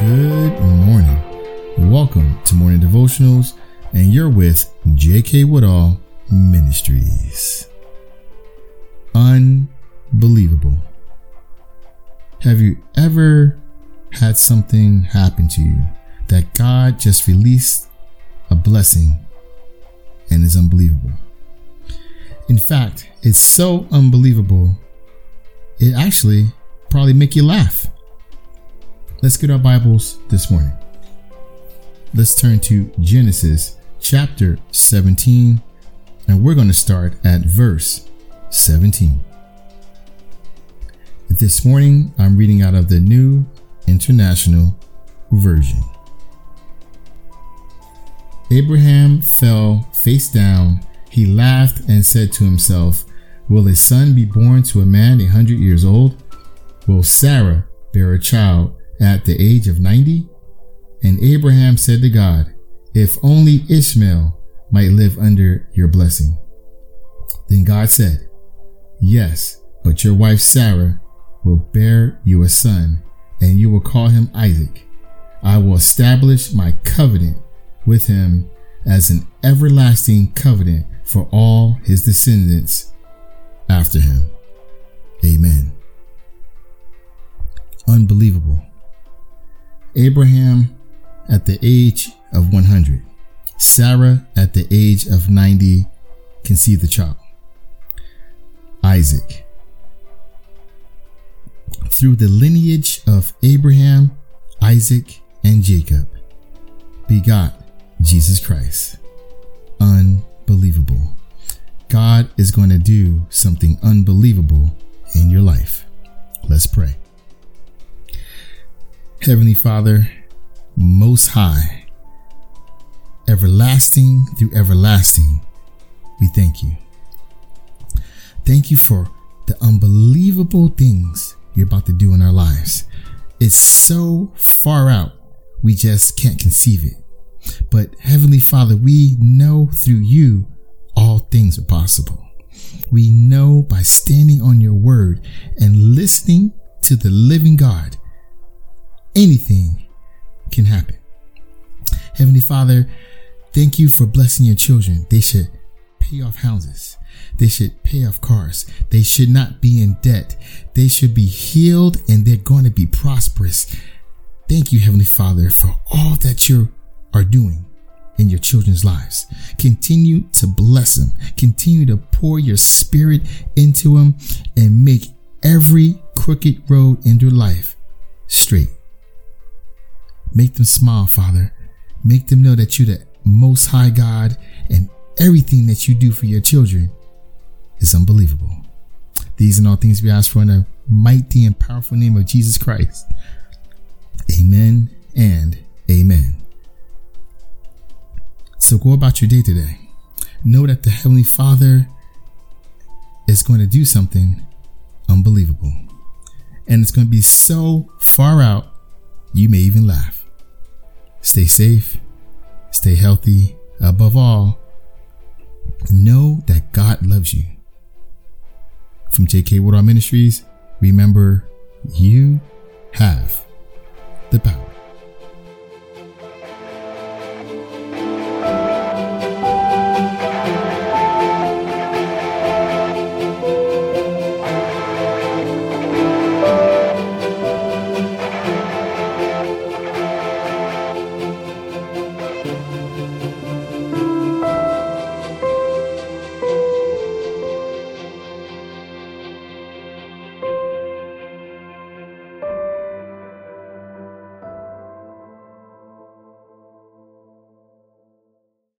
Good morning. Welcome to Morning Devotionals, and you're with J.K. Woodall Ministries. Unbelievable. Have you ever had something happen to you that God just released a blessing and is unbelievable? In fact, it's so unbelievable, it actually probably make you laugh. Let's get our Bibles this morning. Let's turn to Genesis chapter 17, and we're going to start at verse 17. This morning, I'm reading out of the New International Version. Abraham fell face down. He laughed and said to himself, Will a son be born to a man a hundred years old? Will Sarah bear a child at the age of 90? And Abraham said to God, If only Ishmael might live under your blessing. Then God said, Yes, but your wife Sarah will bear you a son, and you will call him Isaac. I will establish my covenant with him as an everlasting covenant for all his descendants after him. Amen. Unbelievable. Abraham at the age of 100, Sarah at the age of 90 conceived the child. Isaac. Through the lineage of Abraham, Isaac, and Jacob, begot Jesus Christ. Unbelievable. God is going to do something unbelievable in your life. Let's pray. Heavenly Father, Most High, everlasting through everlasting, we thank you. Thank you for the unbelievable things you're about to do in our lives. It's so far out, we just can't conceive it. But Heavenly Father, we know through you all things are possible. We know by standing on your word and listening to the living God anything can happen. Heavenly Father, thank you for blessing your children. They should pay off houses. They should pay off cars. They should not be in debt. They should be healed and they're going to be prosperous. Thank you, Heavenly Father, for all that you are doing in your children's lives. Continue to bless them. Continue to pour your spirit into them and make every crooked road in their life straight. Make them smile, Father. Make them know that you're the most high God and everything that you do for your children is unbelievable. These and all things we ask for in the mighty and powerful name of Jesus Christ. Amen and amen. So go about your day today. Know that the Heavenly Father is going to do something unbelievable. And it's going to be so far out, you may even laugh. Stay safe, stay healthy. Above all, know that God loves you. From JK Woodall Ministries, remember you have.